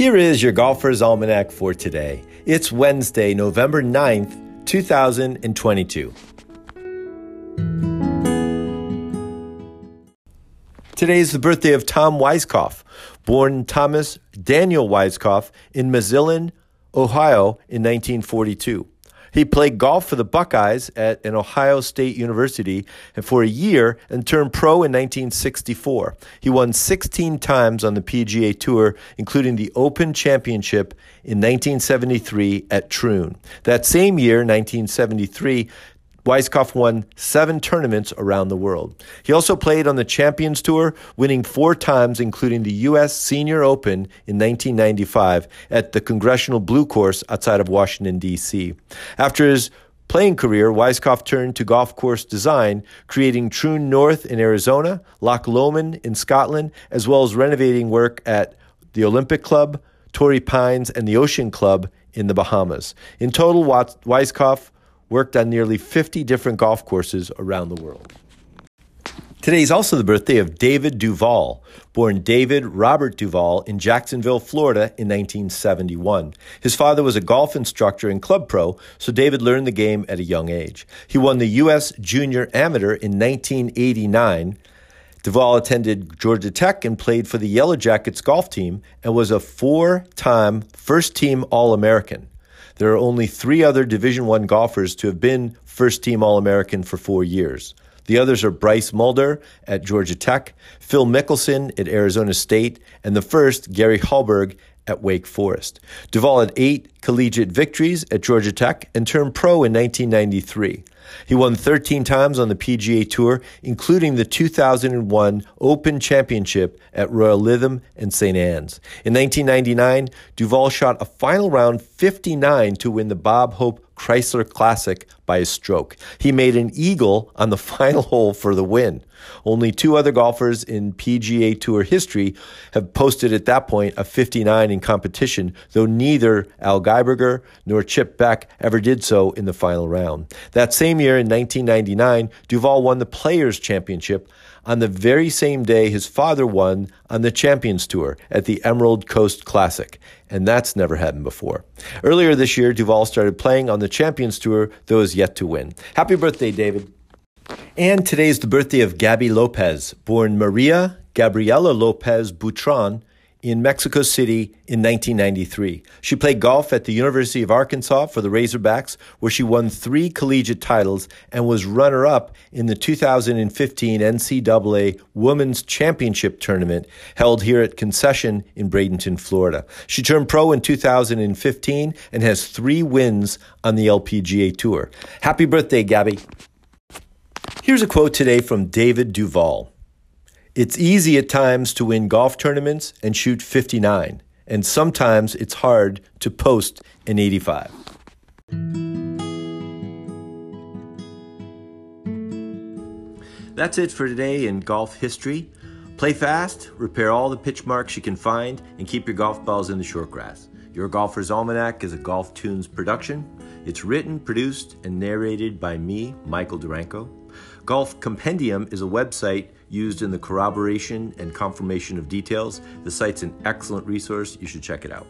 Here is your Golfer's Almanac for today. It's Wednesday, November 9th, 2022. Today is the birthday of Tom Weiskopf, born Thomas Daniel Weiskopf in Massillon, Ohio in 1942. He played golf for the Buckeyes at an Ohio State University and for a year and turned pro in 1964. He won 16 times on the PGA Tour, including the Open Championship in 1973 at Troon. That same year, 1973, Weiskopf won seven tournaments around the world. He also played on the Champions Tour, winning four times, including the U.S. Senior Open in 1995 at the Congressional Blue Course outside of Washington, D.C. After his playing career, Weiskopf turned to golf course design, creating Troon North in Arizona, Loch Lomond in Scotland, as well as renovating work at the Olympic Club, Torrey Pines, and the Ocean Club in the Bahamas. In total, Weiskopf worked on nearly 50 different golf courses around the world. Today is also the birthday of David Duval, born David Robert Duval in Jacksonville, Florida in 1971. His father was a golf instructor and club pro, so David learned the game at a young age. He won the U.S. Junior Amateur in 1989. Duval attended Georgia Tech and played for the Yellow Jackets golf team and was a four time first team All American. There are only three other Division One golfers to have been first team All American for four years. The others are Bryce Molder at Georgia Tech, Phil Mickelson at Arizona State, and the first, Gary Hallberg at Wake Forest. Duval had eight collegiate victories at Georgia Tech and turned pro in 1993. He won 13 times on the PGA Tour, including the 2001 Open Championship at Royal Lytham and St. Anne's. In 1999, Duval shot a final round 59 to win the Bob Hope Chrysler Classic by a stroke. He made an eagle on the final hole for the win. Only two other golfers in PGA Tour history have posted at that point a 59 in competition, though neither Al Geiberger nor Chip Beck ever did so in the final round. That same year in 1999, Duval won the Players Championship on the very same day his father won on the Champions Tour at the Emerald Coast Classic, and that's never happened before. Earlier this year, Duval started playing on the Champions Tour, though is yet to win. Happy birthday, David. And today is the birthday of Gaby Lopez, born Maria Gabriela Lopez Butron in Mexico City in 1993. She played golf at the University of Arkansas for the Razorbacks, where she won three collegiate titles and was runner up in the 2015 NCAA Women's Championship Tournament held here at Concession in Bradenton, Florida. She turned pro in 2015 and has three wins on the LPGA Tour. Happy birthday, Gaby. Here's a quote today from David Duval. It's easy at times to win golf tournaments and shoot 59, and sometimes it's hard to post an 85. That's it for today in golf history. Play fast, repair all the pitch marks you can find, and keep your golf balls in the short grass. Your Golfer's Almanac is a GolfToons production. It's written, produced, and narrated by me, Michael Duranko. Golf Compendium is a website used in the corroboration and confirmation of details. The site's an excellent resource. You should check it out.